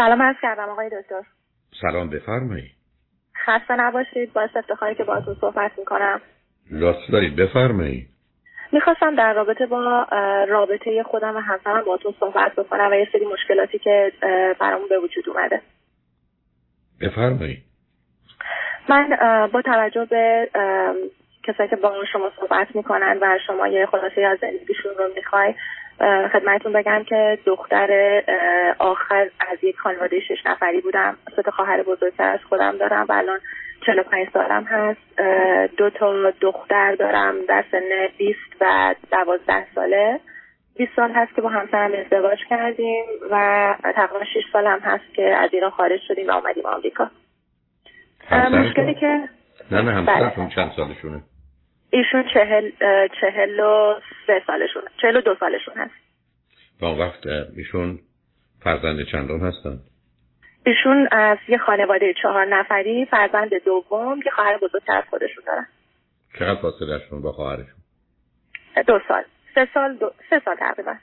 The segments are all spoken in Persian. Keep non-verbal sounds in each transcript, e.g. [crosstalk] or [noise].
سلام عرض کردم آقای دکتر. سلام بفرمایید خسته نباشید. باعث افتخاری که باهاتون صحبت می‌کنم. لطف دارید بفرمایید می‌خواستم در رابطه با رابطه خودم و همسرم باهاتون صحبت بکنم و یه سری مشکلاتی که برامون به وجود اومده. بفرمایید من با توجه به کسایی که با شما صحبت می‌کنن و شما یه خلاصه از زندگیشون رو می‌خوای خدمتتون بگم که دختر آخر از یک خانواده شش نفری بودم. سه خواهر بزرگتر از خودم دارم و الان 45 سالم هست. دو تا دختر دارم در سن 20 و 12 ساله. 20 سال هست که با همسرم ازدواج کردیم و تقریبا 6 سال هم هست که از ایران خارج شدیم و آمدیم آمریکا. مشکلی که نه نه همسرتون بله. چند سالشونه؟ ایشون چهل, چهل و سه سالشون چهل و دو سالشون هست. با وقت ایشون فرزند چندم هستن؟ ایشون از یه خانواده چهار نفری فرزند دوم که خواهر بزرگتر از خودشون دارن. چقدر فاصلهشون با خواهرشون؟ دو سال. سه سال دو... سه سال تقریبا.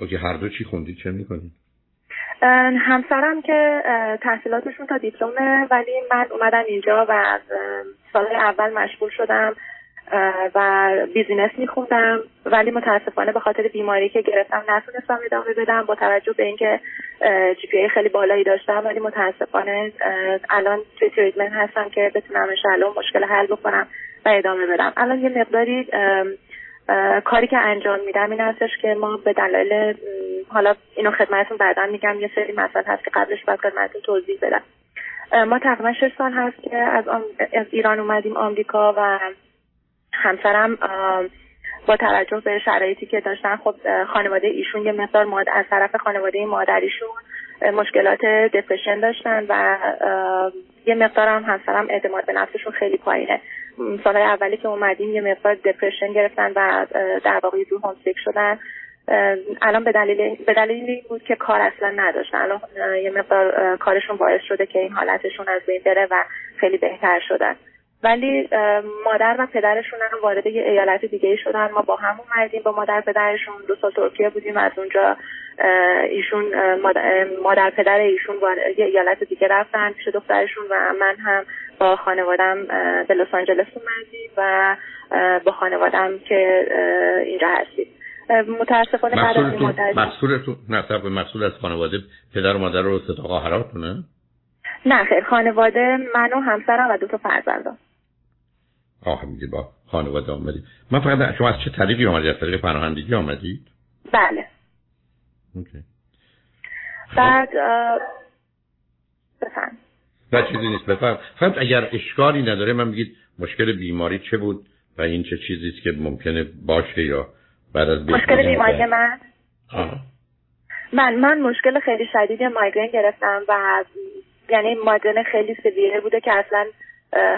اوکی هر دو چی خوندید چه می‌کنید؟ همسرم که تحصیلاتشون تا دیپلمه ولی من اومدم اینجا و سال اول مشغول شدم. و business میخوندم. ولی متاسفانه به خاطر بیماری که گرفتم نتونستم ادامه بدم با توجه به اینکه GPA خیلی بالایی داشتم. ولی متاسفانه الان توی treatment هستم که بتونم انشاءالله مشکل حل بکنم و ادامه بدم. الان یه مقداری کاری که انجام میدم این هستش که ما به دلایل حالا اینو خدمتتون بعدا میگم. یه سری مسائل هست که قبلش باید خدمتتون توضیح بدم. ما تقریبا شش سال هست که از, از ایران اومدیم آمریکا و همسرم با توجه به شرایطی که داشتن خب خانواده ایشون یه مقدار ماد از طرف خانواده مادریشون مشکلات دپرشن داشتن و یه مقدار هم همسرم اعتماد به نفسشون خیلی پایینه. سال اولی که اومدیم یه مقدار دپرشن گرفتن و در واقع دو هومسیک شدن. الان به دلیل به دلیل این بود که کار اصلا نداشتن. الان یه مقدار کارشون باعث شده که این حالتشون از بین بره و خیلی بهتر شدن. ولی مادر و پدرشون هم وارد یه ایالت دیگه شدن. ما با هم اومدیم با مادر پدرشون دو سال ترکیه بودیم. از اونجا ایشون مادر پدر ایشون یه ایالت دیگه رفتن پیش دخترشون و من هم با خانوادم به لس آنجلس اومدیم و با خانوادم که اینجا هستیم. متاسفانه بعد از این مسئولتون نه مسئول از خانواده پدر و مادر رو ستا خواهراتونه نه خیر. خانواده من و همسرم و دو تا فرزندم آه میگه با خانواده آمدید من فقط شما از چه طریقی آمدید از طریق پناهندگی آمدید بله. اوکی. بعد بفهم نه چیزی نیست بفهم فقط اگر اشکالی نداره من بگید مشکل بیماری چه بود و این چه چیزیست که ممکنه باشه یا بعد از مشکل بیماری من؟ من من مشکل خیلی شدید مایگرین گرفتم و یعنی مایگرین خیلی سویره بوده که اصلا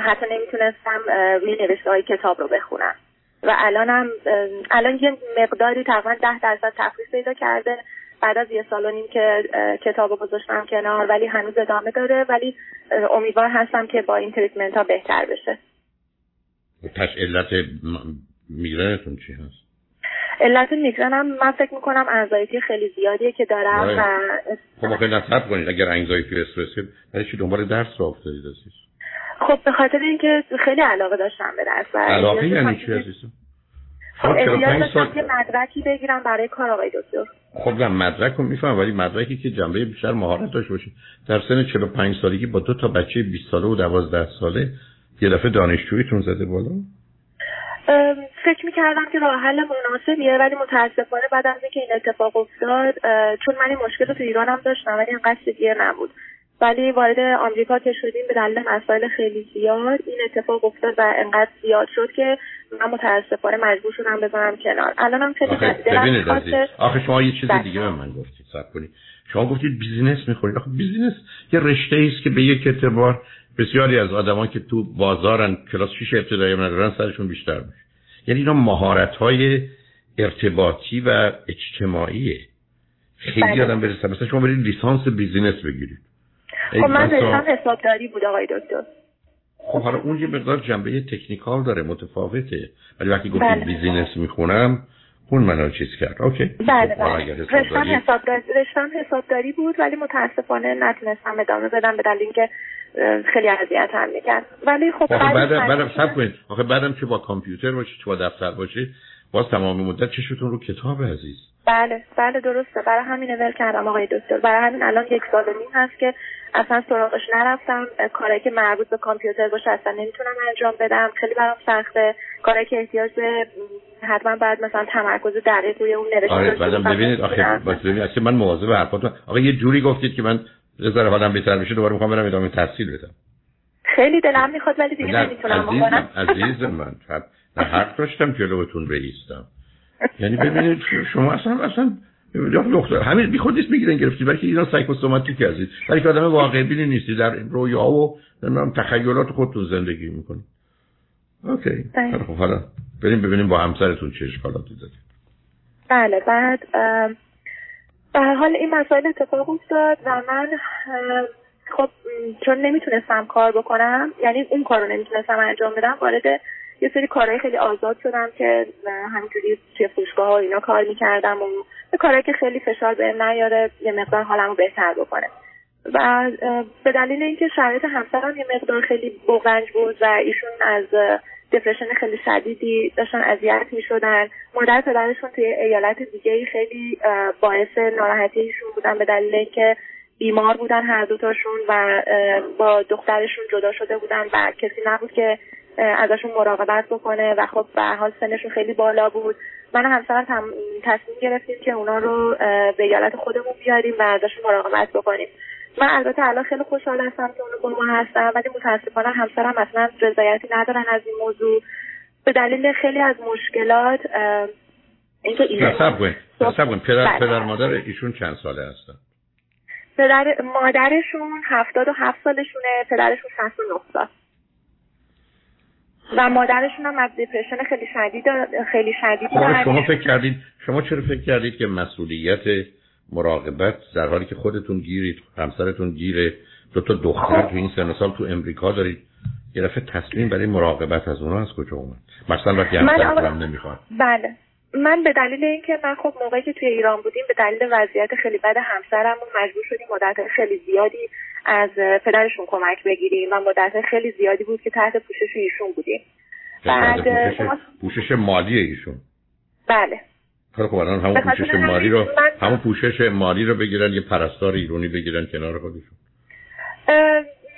حتی نمی‌تونستم روی نوشته های کتاب رو بخونم. و الانم الان یه مقداری تقریبا ده درصد تفریح پیدا کرده. بعد از یه سال و نیم که کتاب رو گذاشتم کنار ولی هنوز ادامه داره. ولی امیدوار هستم که با این تریتمنت ها بهتر بشه. پس علت میگرنتون چی هست؟ علت میگرنم من فکر می‌کنم انزایتی خیلی زیادیه که دارم و خب آخه نصب کنید. اگر انزایتی استرسی برای چی دنبال درس رو افتادید خب به خاطر اینکه خیلی علاقه داشتم به درس علاقه یعنی چی عزیزم؟ خب احتیاج سال... مدرکی بگیرم برای کار آقای دکتر. خب نه مدرک رو میفهم ولی مدرکی که جنبه بیشتر مهارت داشته باشه. در سن 45 سالگی با دو تا بچه 20 ساله و 12 ساله یه دفعه دانشجوییتون زده بالا؟ فکر می‌کردم که راه حل مناسبیه ولی متاسفانه بعد از اینکه این اتفاق افتاد چون من این مشکل رو تو ایرانم داشتم ولی اینقدر سیویر نبود. ولی وارد آمریکا که شدیم به دلیل مسائل خیلی زیاد این اتفاق افتاد و انقدر زیاد شد که من متاسفانه مجبور شدم بذارم کنار. الانم خیلی آخه, آخه شما یه چیز بله. دیگه به من گفتید صبر کنید. شما گفتید business می‌خونید. آخه business یه رشته است که به یک اعتبار بسیاری از آدما که تو بازارن کلاس 6 ابتدایی ندارن سرشون بیشتر میشه. یعنی اینا مهارت های ارتباطی و اجتماعیه. خیلی بله. آدم برسن مثلا شما برید لیسانس business بگیرید. خب من رشتم حسابداری بود آقای دکتر. خب حالا اون یه مقدار جنبه technical داره متفاوته. ولی وقتی گفتید بله. business می‌خونم اون منو چیز کرد. OK. بله خب، بله. رشتم حسابداری رشتم حسابداری بود ولی متاسفانه نتونستم ادامه بدم به دلیل اینکه خیلی اذیت هم می‌کرد. ولی خب بعدم بعدم صبر کنید. آخه بعدم چه با کامپیوتر باشید چه با دفتر باشید باز تمام مدت چشتون رو کتاب عزیز. بله بله درسته. برای همین ول کردم آقای دکتر. برای همین الان یک سال و نیم هست که اصلا سراغش نرفتم. کاری که مربوط به کامپیوتر باشه اصلا نمی‌تونم انجام بدم. خیلی برام سخته. کاری که احتیاج به حتما بعد مثلا تمرکز دقیق روی اون نوشته آره بعدم ببینید. آخه ببینید. اصلا من مواظب حرفاتون آقا یه جوری گفتید که من ذره حالم بهتر بشه دوباره می‌خوام برم ادامه تحصیل بدم. خیلی دلم می‌خواد ولی دیگه نمی‌تونم بکنم. عزیز من. نه حق داشتم جلوتون بیستم یعنی ببینید [laughs] شما اصلا اصلا دختر همین بی خود نیست می‌گیرن گرفتی. بلکه اینا سایکوسوماتیک هستید. ولی که آدم واقع بینی نیستی. در رویا و نمی‌دونم تخیلات خودتون زندگی می‌کنی. اوکی. خب حالا بریم ببینیم با همسرتون چه اشکالاتی دارید بله بعد به هر حال این مسائل اتفاق افتاد و من خب چون نمی‌تونستم کار بکنم یعنی اون کار رو نمی‌تونستم انجام بدم وارد یه سری کارهای خیلی آزاد شدم که همینجوری توی فروشگاه ها اینا کار می‌کردم و کارهایی که خیلی فشار بهم نیاره یه مقدار حالمو بهتر بکنه. و به دلیل اینکه شرایط همسرم یه مقدار خیلی بغنج بود و ایشون از دپرشن خیلی شدیدی داشتن اذیت می شدن مادر پدرشون توی ایالت دیگه خیلی باعث ناراحتی ایشون بودن به دلیل اینکه بیمار بودن هر دوتاشون و با دخترشون جدا شده بودن و کسی نبود که ازشون مراقبت بکنه و خب به حال سنشون خیلی بالا بود. من و همسرم تصمیم گرفتیم که اونا رو به ایالت خودمون بیاریم و ازشون مراقبت بکنیم. من البته الان خیلی خوشحال هستم که اونو با ما هستم ولی متاسفانه همسرم اصلا رضایتی ندارن از این موضوع. به دلیل خیلی از مشکلات اینکه این پدر, بله. پدر مادر ایشون چند ساله هستن؟ پدر مادرشون هفتاد و هفت سالشونه پدرشون شست و نه سال. و مادرشون هم از دپرشن خیلی شدید خیلی شدید شما فکر کردید شما چرا فکر کردید که مسئولیت مراقبت در حالی که خودتون گیرید همسرتون گیره؟ دو تا دختر تو این سن سال تو امریکا دارید. یه دفعه تصمیم برای مراقبت از اونها از کجا اومد؟ مثلا وقتی همسرتون نمی‌خواد بله. من به دلیل اینکه من خب موقعی که توی ایران بودیم به دلیل وضعیت خیلی بد همسرم مجبور شدیم مدت خیلی زیادی از پدرشون کمک بگیریم و مدت خیلی زیادی بود که تحت پوشش ایشون بودیم. بعد پوشش, پوشش مالی ایشون. بله. خب الان همون پوشش مالی رو همون پوشش مالی رو بگیرن یه پرستار ایرانی بگیرن کنار خودشون.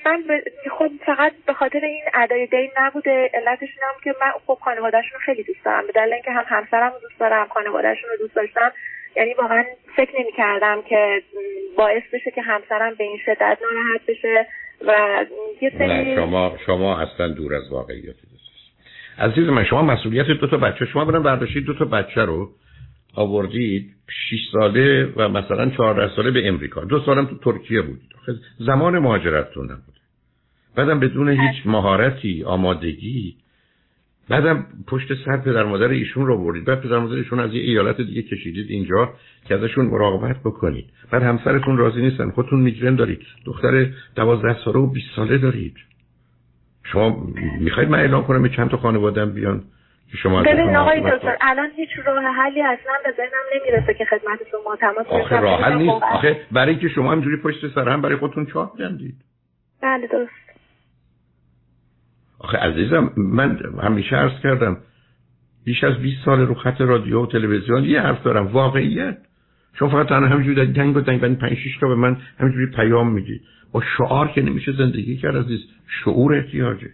من خب فقط به خاطر این ادای دین نبوده. علتش هم که من خب خانوادهشون رو خیلی دوست دارم. به دلیل اینکه هم همسرم رو دوست دارم خانوادهشون رو دوست داشتم. یعنی واقعا فکر نمی کردم که باعث بشه که همسرم به این شدت ناراحت بشه و یه سری شما شما اصلا دور از واقعیت عزیز من شما مسئولیت دو تا بچه شما برن برداشتید دو تا بچه رو آوردید 6 ساله و مثلا 14 ساله به امریکا. دو سالم تو ترکیه بودید. زمان مهاجرتتون نبود. بعدم بدون هیچ مهارتی آمادگی. بعدم پشت سر پدر مادر ایشون رو بردید. بعد پدر مادر ایشون از یه ایالت دیگه کشیدید اینجا که ازشون مراقبت بکنید. بعد همسرتون راضی نیستن. خودتون میگرن دارید. دختر دوازده ساله و 20 ساله دارید. شما می‌خواید من اعلام کنم چند تا خانوادم بیان که شما ببین آقای دکتر الان هیچ راه حلی اصلا به ذهنم نمی‌رسه که خدمت شما تماس آخه راه حل نیست. آخه برای اینکه شما همجوری پشت سر هم برای خودتون چاپ کردید بله درست. آخه عزیزم من همیشه عرض کردم بیش از 20 سال رو خط رادیو و تلویزیون یه حرف دارم واقعیت شما فقط تنها همینجوری دنگ و دنگ 5 6 تا به من همینجوری پیام میدی. با شعار که نمیشه زندگی کرد عزیز شعور احتیاجه.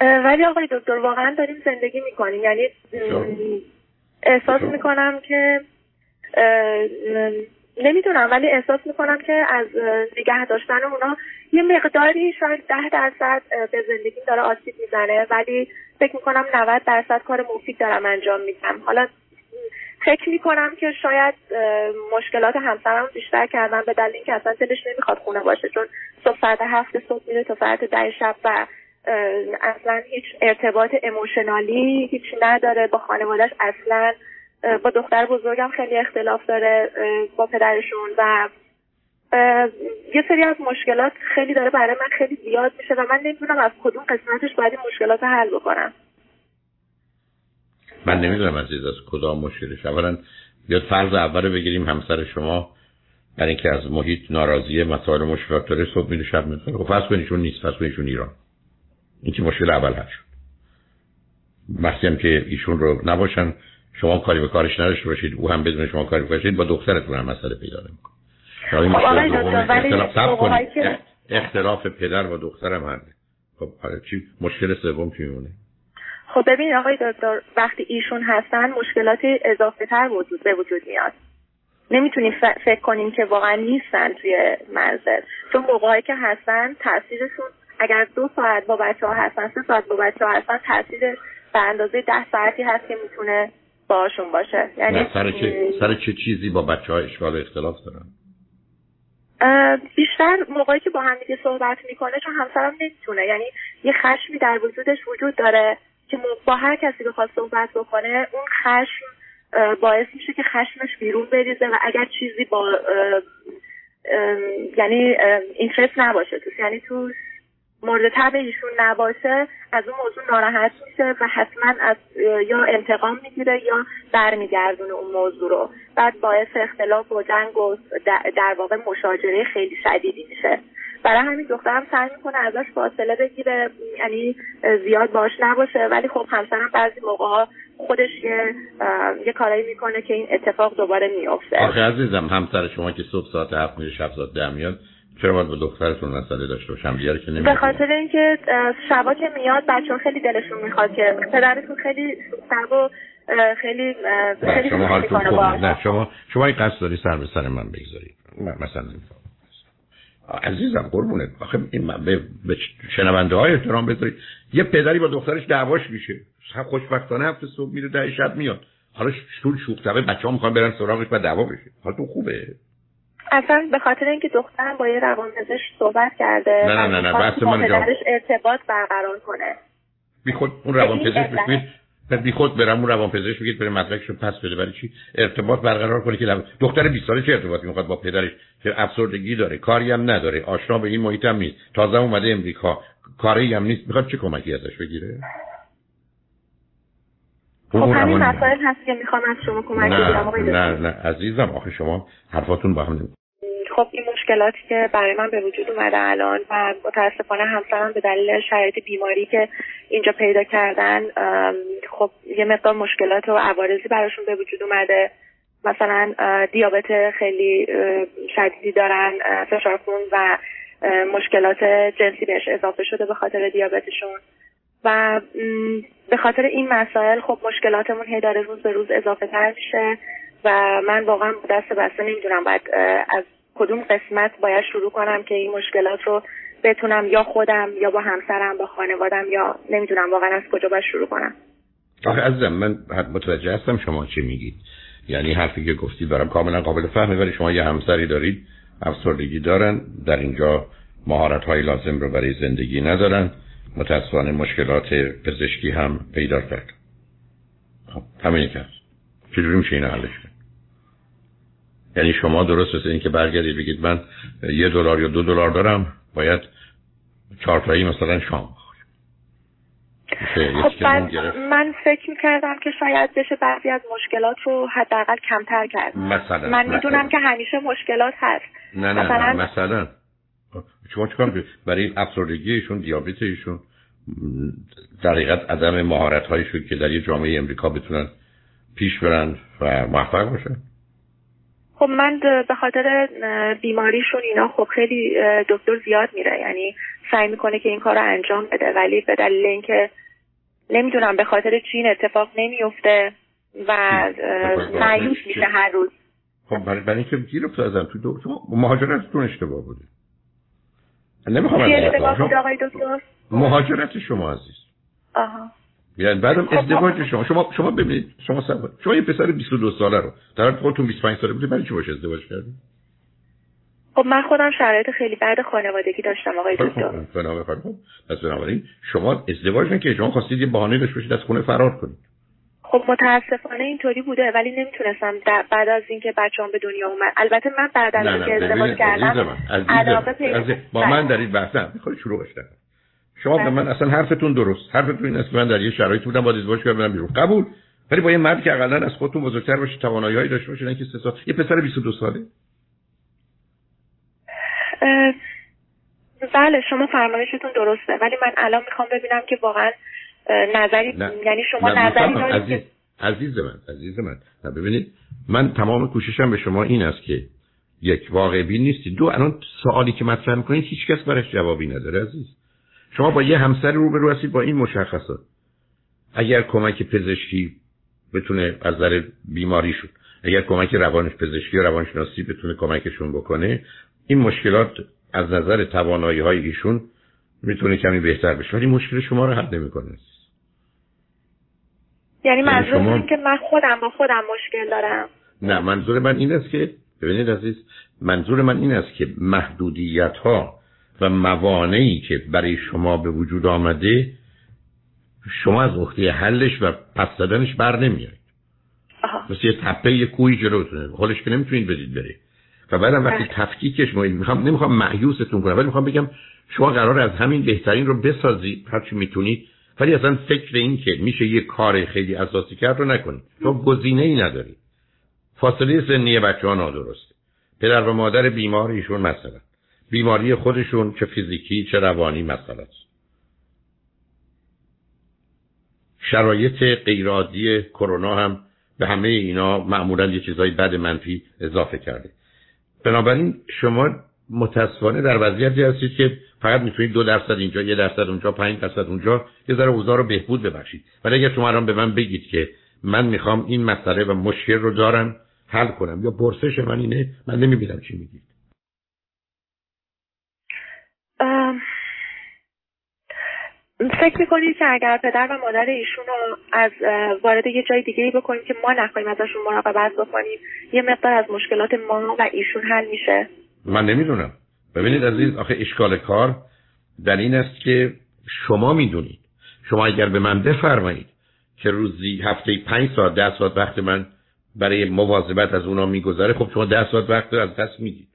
ولی آقای دکتر واقعا داریم زندگی می‌کنیم. یعنی احساس می‌کنم که نمی‌دونم ولی احساس می‌کنم که از نگه داشتن اونا یه مقداری شاید ده درصد به زندگی داره آسیب می‌زنه ولی فکر می‌کنم 90 درصد کار مفید دارم انجام میدم. حالا فکر می‌کنم که شاید مشکلات همسرم بیشتر کردم به دلیل اینکه اصلا دلش نمی‌خواد خونه باشه چون صبح ساعت هفت صبح میره تا ساعت ده شب و اصلا هیچ ارتباط اموشنالی هیچ نداره با خانوادهش اصلا با دختر بزرگم خیلی اختلاف داره با پدرشون و یه سری از مشکلات خیلی داره برای من خیلی زیاد میشه و من نمی‌دونم از کدوم قسمتش باید این مشکلات حل بکنم. من نمی‌دونم عزیز از کدام مشکلش؟ اولا بیاد فرض اول بگیریم همسر شما برای اینکه از محیط ناراضی مسائل مشکلات داره صبح میره شب میره. خب فرض کنید نیست فرض کنید ایران. این که مشکل اول هست؟ شد وقتی هم که ایشون رو نباشن شما کاری به کارش نداشته باشید او هم بدون شما کاری باشید با دخترتون هم مسئله پیدا نمی‌کنه. خب اختلاف پدر و دخترم هم. خب چی؟ مشکل سوم چی میمونه؟ خب ببین آقای دکتر وقتی ایشون هستن مشکلات اضافه تر وجود به وجود میاد. نمی‌تونیم فکر کنیم که واقعا نیستن توی منزل. چون موقعی که هستن تاثیرشون اگر دو ساعت با بچه ها هستن سه ساعت با بچه ها هستن تاثیر به اندازه ده ساعتی هست که می‌تونه باشون باشه. یعنی سر چه, سر چه چیزی با بچه ها اشکال اختلاف دارن؟ بیشتر موقعی که با هم دیگه صحبت می‌کنه چون همسرم نمی‌تونه. یعنی یه خشمی در وجودش وجود داره که با هر کسی بخواد صحبت بکنه اون خشم باعث میشه که خشمش بیرون بریزه و اگر چیزی با یعنی اینترست نباشه. توش یعنی توش مورد تب ایشون نباشه از اون موضوع ناراحت میشه و حتما از یا انتقام می‌گیره یا برمیگردونه اون موضوع رو. بعد باعث اختلاف و جنگ و در واقع مشاجره خیلی شدیدی میشه. برای همین دخترم سعی می‌کنه ازش فاصله بگیره یعنی زیاد باش نباشه. ولی خب همسرم بعضی موقع ها خودش یه یه کارایی می‌کنه که این اتفاق دوباره میفته آخه عزیزم همسر شما که صبح ساعت هفت میره شب ساعت ده میاد چرا باید با دخترتون مسئله داشته باشم؟ بیاره که به خاطر اینکه شبا که میاد بچه خیلی دلشون می‌خواد که پدرتون خیلی سب و خیلی خیلی شما حالتون نه شما شما این قصد داری سر به سر من بگذارید. مثلا عزیزم قربونه آخه این به, به شنونده های احترام بذارید. یه پدری با دخترش دعواش میشه. خوشبختانه هفته صبح میره ده شب میاد. حالا شول شوخ بچه ها می‌خوان برن سراغش و دعوا بشه. حالتون خوبه؟ اصلا به خاطر اینکه دخترم با یه روانپزشک صحبت کرده نه نه نه, نه. بحث من ارتباط برقرار کنه. بی خود اون روانپزشک بگید بی خود برم اون روانپزشک بگید بره مدرکشو پس بده. برای چی؟ ارتباط برقرار کنه که دختر 20 ساله چه ارتباطی می‌خواد با پدرش؟ که افسردگی داره؟ کاری هم نداره. آشنا به این محیط هم نیست. تازه اومده امریکا. کاری هم نیست. می‌خواد چه کمکی ازش بگیره؟ خب همین مسائل هست که می‌خوام از شما کمک بگیرم نه نه عزیزم آخه شما حرفاتون با هم خب این مشکلاتی که برای من به وجود اومده الان و متاسفانه همسرم به دلیل شرایط بیماری که اینجا پیدا کردن خب یه مقدار مشکلات و عوارضی براشون به وجود اومده. مثلا دیابت خیلی شدیدی دارن فشار خون و مشکلات جنسی بهش اضافه شده به خاطر دیابتشون. و به خاطر این مسائل خب مشکلاتمون هی داره روز به روز اضافه تر میشه و من واقعا دست بسته نمی‌دونم باید از کدوم قسمت باید شروع کنم که این مشکلات رو بتونم یا خودم یا با همسرم با خانوادم یا نمی‌دونم واقعا از کجا باید شروع کنم. آخه عزیزم من متوجه هستم شما چه میگید. یعنی حرفی که گفتید برام کاملا قابل فهمه ولی شما یه همسری دارید افسردگی دارن در اینجا مهارت های لازم رو برای زندگی ندارن. متاسفانه مشکلات پزشکی هم پیدا کرد. خب همین که هست. چجوری میشه این حلش کرد؟ یعنی شما درست مثل اینکه برگردید بگید من یه دلار یا دو دلار دارم باید چهارتایی مثلا شام خب من فکر می‌کردم که شاید بشه بعضی از مشکلات رو حداقل کمتر کرد. مثلا من می‌دونم که همیشه مشکلات هست. نه نه مثلا, نه مثلا. شما چیکار برای افسردگی ایشون دیابت ایشون در حقیقت عدم مهارت هایشون که در یه جامعه امریکا بتونن پیش برن و موفق باشن. خب من به خاطر بیماریشون اینا خب خیلی دکتر زیاد میره. یعنی سعی می‌کنه که این کار رو انجام بده. ولی به دلیل اینکه نمی‌دونم به خاطر چی این اتفاق نمیفته و معیوس میشه هر روز. خب برای برای اینکه گیر افتادن تو دو مهاجرتتون اشتباه بوده. نمی‌خوام از مهاجرت شما عزیز. آها. یعنی بعدم خب ازدواج شما. شما شما ببینید شما سب... شما یه پسر 22 ساله رو. در حالی خودتون 25 ساله بودید برای چی باشه ازدواج کردید؟ خب من خودم شرایط خیلی بد خانوادگی داشتم آقای دکتر. بنابراین شما ازدواج که شما خواستید یه بهانه داشته باشید از خونه فرار کنید. خب متاسفانه اینطوری بوده ولی نمی‌تونستم بعد از اینکه بچه‌ام به دنیا اومد. البته من بعد از اینکه ازدواج کردم علاقه با من در این بحث می‌خواد شروع بشه شما به من اصلا حرفتون درست. حرفتون این است من در یه شرایطی بودم با ازدواج کردم بیرون. قبول. ولی با یه مرد که اقلا از خودتون بزرگتر باشه توانایی داشته باشه نه که سه سال. یه پسر 22 ساله؟ بله شما فرمایشتون درسته. ولی من الان می‌خوام ببینم که واقعا نظری یعنی شما نظری عزیز عزیز من عزیز من. نه ببینید من تمام کوششم به شما این است که یک واقع بین نیستی. دو الان سوالی که مطرح می‌کنید هیچ کس برش جوابی نداره عزیز. شما با یه همسر رو به هستید با این مشخصات. اگر کمک پزشکی بتونه از نظر بیماریشون اگر کمک روانش پزشکی و روانشناسی بتونه کمکشون بکنه این مشکلات از نظر توانایی های ایشون می‌تونه کمی بهتر بشه. ولی مشکل شما رو حل نمی‌کنه. یعنی, منظور شما... که من خودم با خودم مشکل دارم. نه منظور من این است که ببینید عزیز منظور من این است که محدودیت ها و موانعی که برای شما به وجود آمده شما از عهده حلش و پس زدنش بر نمیایید مثل یه تپه یه کوهی جلوتونه. حالش که نمی‌تونید بدید بره. و بعدم وقتی بله. تفکیکش می‌خوام نمی‌خوام معیوستون کنم ولی می‌خوام بگم شما قرار از همین بهترین رو بسازید هرچی می‌تونید. ولی اصلا فکر این که میشه یه کار خیلی اساسی کرد رو نکنید چون گزینه ای ندارید فاصله سنی بچه ها نادرسته. پدر و مادر بیمار ایشون مثلا. بیماری خودشون چه فیزیکی چه روانی مثلا. شرایط غیرعادی کرونا هم به همه اینا معمولا یه چیزای بد منفی اضافه کرده. بنابراین شما متاسفانه در وضعیتی هستید که فقط می‌تونید دو درصد اینجا یه درصد اونجا پنج درصد اونجا یه ذره اوضاع رو بهبود ببخشید. ولی اگر شما الان به من بگید که من می‌خوام این مسئله و مشکل رو دارم حل کنم یا پرسش من اینه من نمی‌بینم چی میگید. فکر می‌کنید که اگر پدر و مادر ایشون رو از وارد یه جای دیگه ای بکنیم که ما نخواهیم ازشون مراقبت بکنیم یه مقدار از مشکلات ما و ایشون حل میشه؟ من نمی‌دونم. ببینید عزیز آخه اشکال کار در این است که شما می‌دونید. شما اگر به من بفرمایید که روزی هفته پنج ساعت ده ساعت وقت من برای مواظبت از اونا میگذره خب شما ده ساعت وقت از دست می‌دید.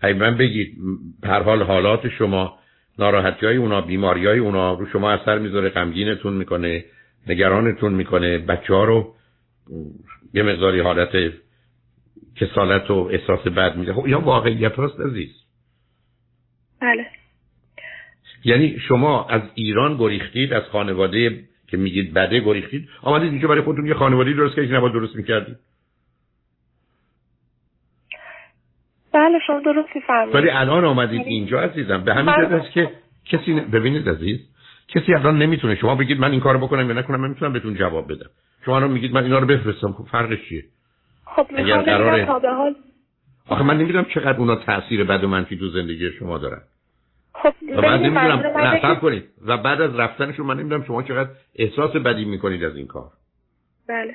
اگه من بگید هر حال حالات شما ناراحتی های اونا بیماری های اونا رو شما اثر می‌ذاره غمگینتون می‌کنه نگرانتون می‌کنه بچه ها رو یه مقداری حالت کسالت و احساس بد میده خب یا واقعیت هست عزیز. بله. یعنی شما از ایران گریختید از خانواده که میگید بده گریختید آمدید اینجا برای خودتون یه خانوادی درست که نباید درست می‌کردید؟ بله شما درست میفرمایید ولی الان آمدید اینجا عزیزم. به همین جهت است که کسی ببینید عزیز کسی الان نمی‌تونه. شما بگید من این کارو بکنم یا نکنم من می‌تونم بهتون جواب بدم. شما الان میگید من اینا رو بفرستم. خب فرقش چیه؟ خب اگر قراره حال آخه من نمی‌دونم چقدر اونا تاثیر بد و منفی تو زندگی شما دارن. خب و من نمی‌دونم کنید. و بعد از رفتنشون من نمی‌دونم شما چقدر احساس بدی می‌کنید از این کار. بله.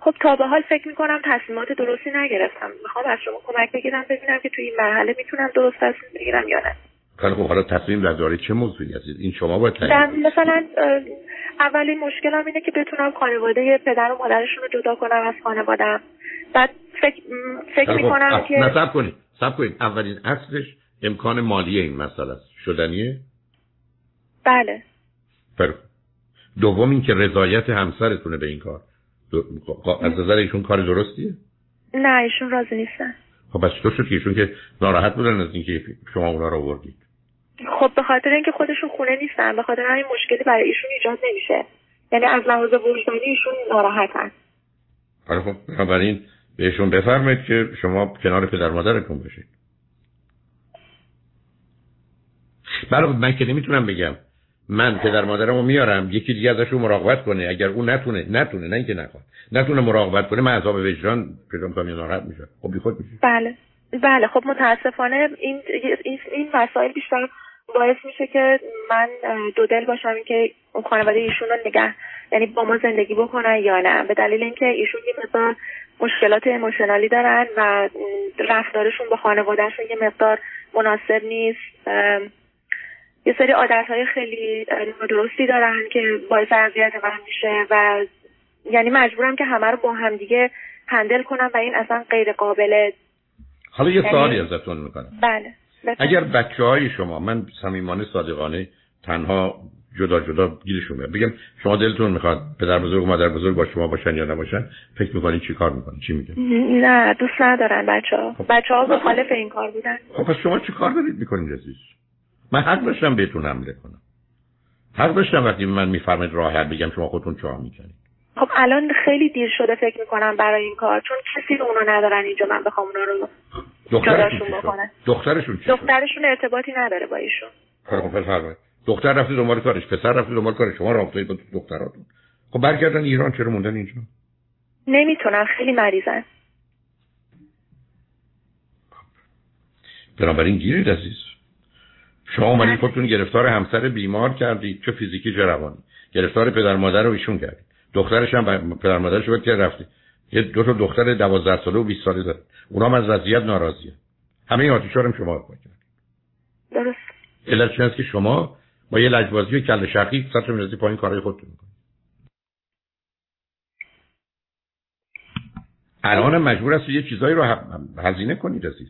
خب تا به حال فکر می‌کنم تصمیمات درستی نگرفتم. می‌خوام از شما کمک بگیرم ببینم که توی این مرحله می‌تونم درست تصمیم بگیرم یا نه. خیلی خب حالا تصمیم در داره چه موضوعی هستید؟ این شما باید مثلا اولین مشکلم اینه که بتونم خانواده پدر و مادرشون رو جدا کنم از خانوادم بعد فکر, فکر می‌کنم که نه سب کنید سب کنید. اولین اصلش امکان مالی این مسئله است. شدنیه؟ بله. پر دوم این که رضایت همسرتونه به این کار. از نظر ایشون کار درستیه؟ نه ایشون راضی نیستن. خب بس تو شد که ایشون که ناراحت بودن از اینکه شما اونا رو آوردید. خب به خاطر اینکه خودشون خونه نیستن به خاطر همین مشکلی برای ایشون ایجاد نمیشه. یعنی از لحاظ وجدانی ایشون ناراحتن. حالا خب بنابراین بهشون بفرمایید که شما کنار پدر مادرتون باشید. برای من که نمی‌تونم بگم. من پدر مادرمو میارم یکی دیگه ازشون مراقبت کنه. اگر اون نتونه نتونه نه اینکه نخواد. نتونه مراقبت کنه من عذاب وجدان پیدا می‌کنم ناراحت میشه خب بی خود میشه بله. بله خب متاسفانه این این این مسائل بیشتر باعث میشه که من دو دل باشم که اون خانواده ایشون رو نگه یعنی با ما زندگی بکنن یا نه. به دلیل اینکه ایشون یه مقدار مشکلات ایموشنالی دارن و رفتارشون با خانوادهشون یه مقدار مناسب نیست. یه سری عادت های خیلی درستی دارن که باعث اذیت من میشه و یعنی مجبورم که همه رو با هم دیگه هندل کنم و این اصلا غیر قابل حالا یه یعنی سوالی ازتون می‌کنم. بله. اگر بچه های شما من صمیمانه صادقانه تنها جدا جدا گیرشون میاد. بگم شما دلتون می‌خواد پدر بزرگ و مادر بزرگ با شما باشن یا نباشن فکر می‌کنین چی کار می‌کنین؟ چی میگن نه دوست ندارن بچه ها. خب. بچه ها مخالف این کار بودن. خب پس شما چی کار دارید می‌کنین عزیز؟ من حق داشتم بهتون حمله کنم. حق داشتم وقتی من میفرمایید راه حل بگم شما خودتون چهار می‌کنید خب الان خیلی دیر شده فکر می‌کنم برای این کار چون کسی رو اونا ندارن اینجا من بخوام اونا رو دخترشون بکنن دخترشون چی دخترشون ارتباطی نداره با ایشون. خب بفرمایید دختر رفته دنبال کارش پسر رفته دنبال کارش. شما رابطه با دختراتون خب برگردن ایران چرا موندن اینجا؟ نمی‌تونن خیلی مریضن. بنابراین گیرید عزیز. شما اومدید خودتون گرفتار همسر بیمار کردید چه فیزیکی چه روانی. گرفتار پدر مادر رو ایشون کردید. دخترش هم پدر مادرش رو که رفتی یه دو تا دختر 12 ساله و 20 ساله داره. اونا از وضعیت ناراضیه. همه این آتیشا رو شما کردید درست. علت که شما با یه لجبازی و کل شقی سطر میرزی پایین کارهای خودتون می‌کنید. الان مجبور است یه چیزایی رو هزینه کنید عزیز.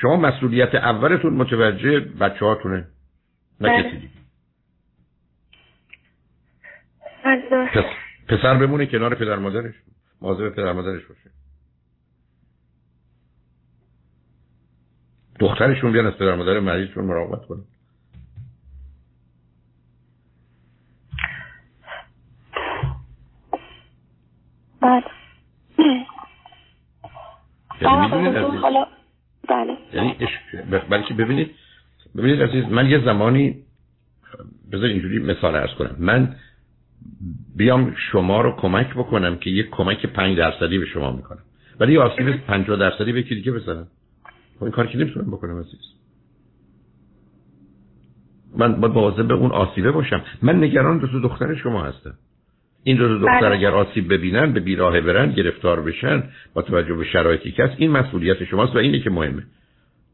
شما مسئولیت اولتون متوجه بچه هاتونه نه بله. کسی دیگه پسر بمونه کنار پدر مادرش. مواظب پدر مادرش باشه. دخترشون بیان از پدر مادر مریضشون مراقبت کنه بله. یعنی بله. یعنی بلکه ببینید ببینید عزیز من یه زمانی بذار اینجوری مثال ارز کنم. من بیام شما رو کمک بکنم که یه کمک پنج درصدی به شما می‌کنم. ولی یه آسیب پنجاه درصدی به یکی دیگه بزنم. خب این کاری که نمی‌تونم بکنم عزیز. من باید به اون آسیبه باشم. من نگران دو دختر شما هستم. این دو دختر بله. اگر آسیب ببینن به بیراه برن گرفتار بشن با توجه به شرایطی که هست این مسئولیت شماست و اینه که مهمه.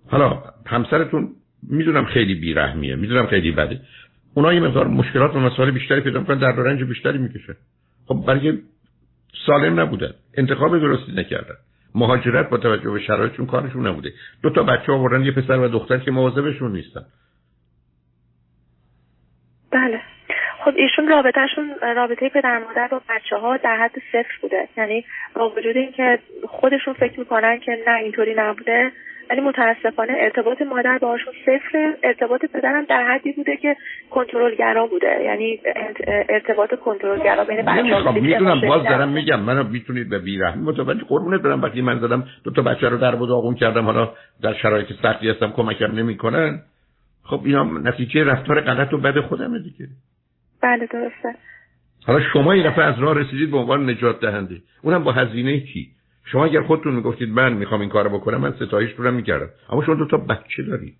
حالا همسرتون می‌دونم خیلی بیرحمیه می‌دونم خیلی بده. اونا یه مقدار مشکلات و مسائل بیشتری پیدا می‌کنن در رنج بیشتری می‌کشن خب برای سالم نبودن انتخاب درستی نکردن. مهاجرت با توجه به شرایطشون کارشون نبوده. دو تا بچه آوردن یه پسر و دختر که مواظبشون نیستن. بله. خب ایشون رابطهشون رابطه پدر مادر با بچه ها در حد صفر بوده. یعنی با وجود اینکه خودشون فکر می‌کنن که نه اینطوری نبوده ولی متاسفانه ارتباط مادر باهاشون صفر. ارتباط پدرم در حدی بوده که کنترلگرا بوده. یعنی ارتباط کنترلگرا بین بچه‌ها می‌دونم باز دارم میگم. منو می‌تونید به بیرحمی متوجه قربونت برم وقتی من زدم دو تا بچه رو در بود کردم. حالا در شرایط سختی هستم کمکم نمی‌کنن. خب اینا نتیجه رفتار غلط و بد خودمه دیگه. بله درسته. حالا شما این دفعه از راه رسیدید به عنوان نجات دهنده. اونم با هزینه چی شما اگر خودتون می‌گفتید من می‌خوام این کارو بکنم من ستایش رو می‌کردم. اما شما دو تا بچه دارید.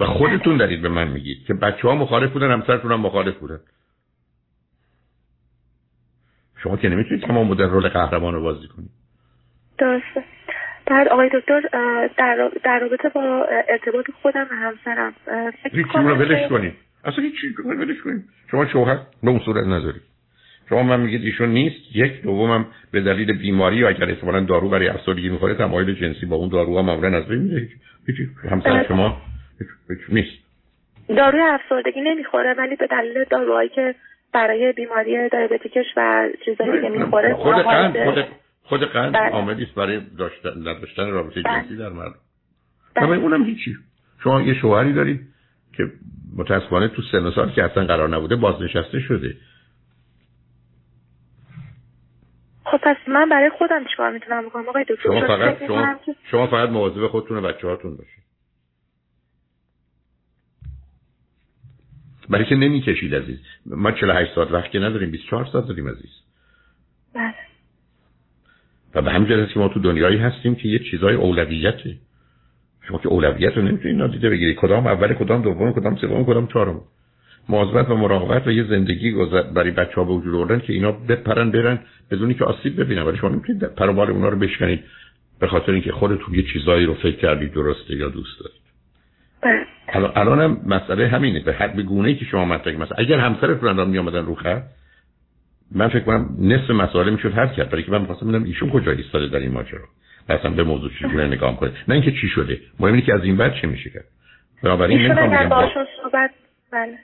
و خودتون دارید به من میگید که بچه ها مخالف بودن همسرتون هم مخالف بودن. شما که نمی‌تونید تمام بودن رول قهرمان رو بازی کنید. درسته. بعد آقای دکتر در, در رابطه با ارتباط خودم و همسرم فکر کنم رو ولش کنید. اصلا هیچ ولش کنید. شما شوهر به اون صورت ندارید شما من میگید ایشون نیست؟ یک دومم به دلیل بیماری و اگر احتمالاً دارو برای افسردگی می‌خوره تمایل جنسی با اون دارو هم معمولا از بین میره. هیچ همسر شما نیست. داروی افسردگی نمی‌خوره ولی به دلیل داروهایی که برای بیماری دیابتیکش و چیزایی که می‌خوره خود قند خود خود قند بله. عاملی است برای داشتن نداشتن رابطه بله. جنسی در مرد بله. اونم هیچی. شما یه شوهری دارید که متاسفانه تو سن سال که اصلا قرار نبوده بازنشسته شده. خب پس من برای خودم چیکار می‌تونم بکنم؟ آقای دکتر شما فقط شما, شما فقط مواظب خودتون و بچه‌هاتون باشید برای که نمی‌کشید عزیز؟ ما 48 ساعت وقت که نداریم 24 ساعت داریم عزیز. بله. و به همین جهت که ما تو دنیایی هستیم که یه چیزای اولویته شما که اولویت رو نمی‌تونید نادیده بگیرید. کدام اول کدام دوم کدام سوم کدام چهارم. مواظبت و مراقبت و یه زندگی گذر برای بچه ها به وجود آوردن که اینا بپرن برن بدونی که آسیب ببینن. ولی شما نمی‌تونید پر و اونا رو بشکنید به خاطر اینکه خودتون یه چیزایی رو فکر کردید درسته یا دوست دارید. بله. الان الانم مسئله همینه. به حد گونه ای که شما مطرح مثلا اگر همسرتون الان می آمدن رو خط من فکر کنم نصف مسائل می‌شد حل کرد. برای که من می‌خواستم ببینم ایشون کجا ایستاده در این ماجرا. اصلا به موضوع چجوری نگاه کنه نه اینکه چی شده. مهم اینه که از این بعد چه میشه کرد. بنابراین نمی‌خوام بگم باشون صحبت بله.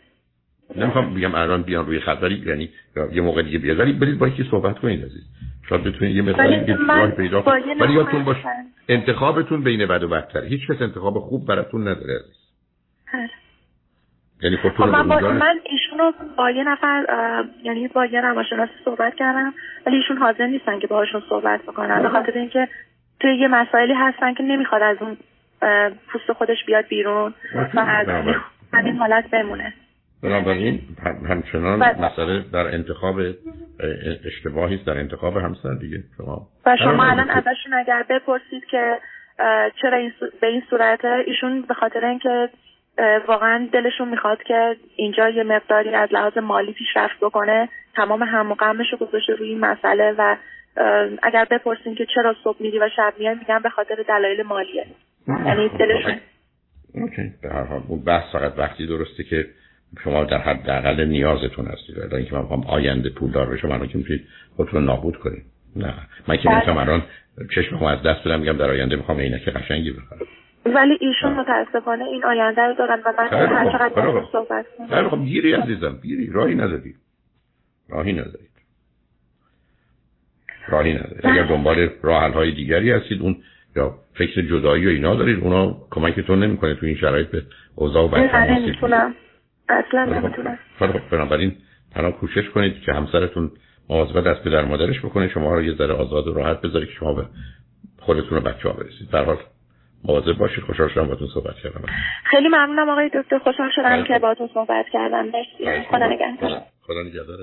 نمی‌خوام بگم الان بیان روی خط ولی یعنی یه موقع دیگه بیاد. ولی برید با یکی صحبت کنید عزیز. شاید بتونید یه مثالی که راه پیدا کنید. ولی یادتون باش انتخابتون بین بد و بدتر هیچ کس انتخاب خوب براتون نداره عزیز. یعنی خب, خب من, با... من ایشون رو با یه نفر یعنی با یه روانشناس صحبت کردم ولی ایشون حاضر نیستن که باهاشون صحبت بکنن به خاطر اینکه توی یه مسائلی هستن که نمی‌خواد از اون پوست خودش بیاد بیرون و از این حالت بمونه. بنابراین همچنان بله. مسئله در انتخاب اشتباهی است در انتخاب همسر دیگه. شما و شما الان ازشون اگر بپرسید که چرا این به این صورته ایشون به خاطر اینکه واقعا دلشون می‌خواد که اینجا یه مقداری از لحاظ مالی پیشرفت بکنه تمام هم و غمش گذاشته روی این مسئله و اگر بپرسین که چرا صبح میری و شب میای میگن به خاطر دلایل مالیه. یعنی دلشون اوکی به هر حال اون بحث فقط وقتی درسته که شما در حد اقل نیازتون هستید الان اینکه من می‌خوام آینده پولدار بشم الان که می‌تونید خودتون نابود کنید. نه. من که نمی‌تونم بله. الان چشم از دست بدم میگم در آینده می‌خوام عینک قشنگی بخرم. ولی ایشون متاسفانه این آینده رو دارن و من هر چقدر صحبت کنم. خب گیری عزیزم. گیری. راهی نداری راهی ندارید. راهی ندارید. اگر دنبال راه های دیگری هستید اون یا فکر جدایی و اینا دارید اونا کمکتون نمی‌کنه تو این شرایط به اوضاع و بچه‌ها اصلا نمی‌تونم. بنابراین تنها کوشش کنید که همسرتون مواظبت دست در مادرش بکنه. شما رو یه ذره آزاد و راحت بذارید که شما به خودتون و بچه ها برسید در حال مواظب باشید. خوشحال شدم باهاتون صحبت کردم. خیلی ممنونم آقای دکتر. خوشحال شدم که باهاتون صحبت کردم. مرسی. خدا نگهدار. خدا نگهدار.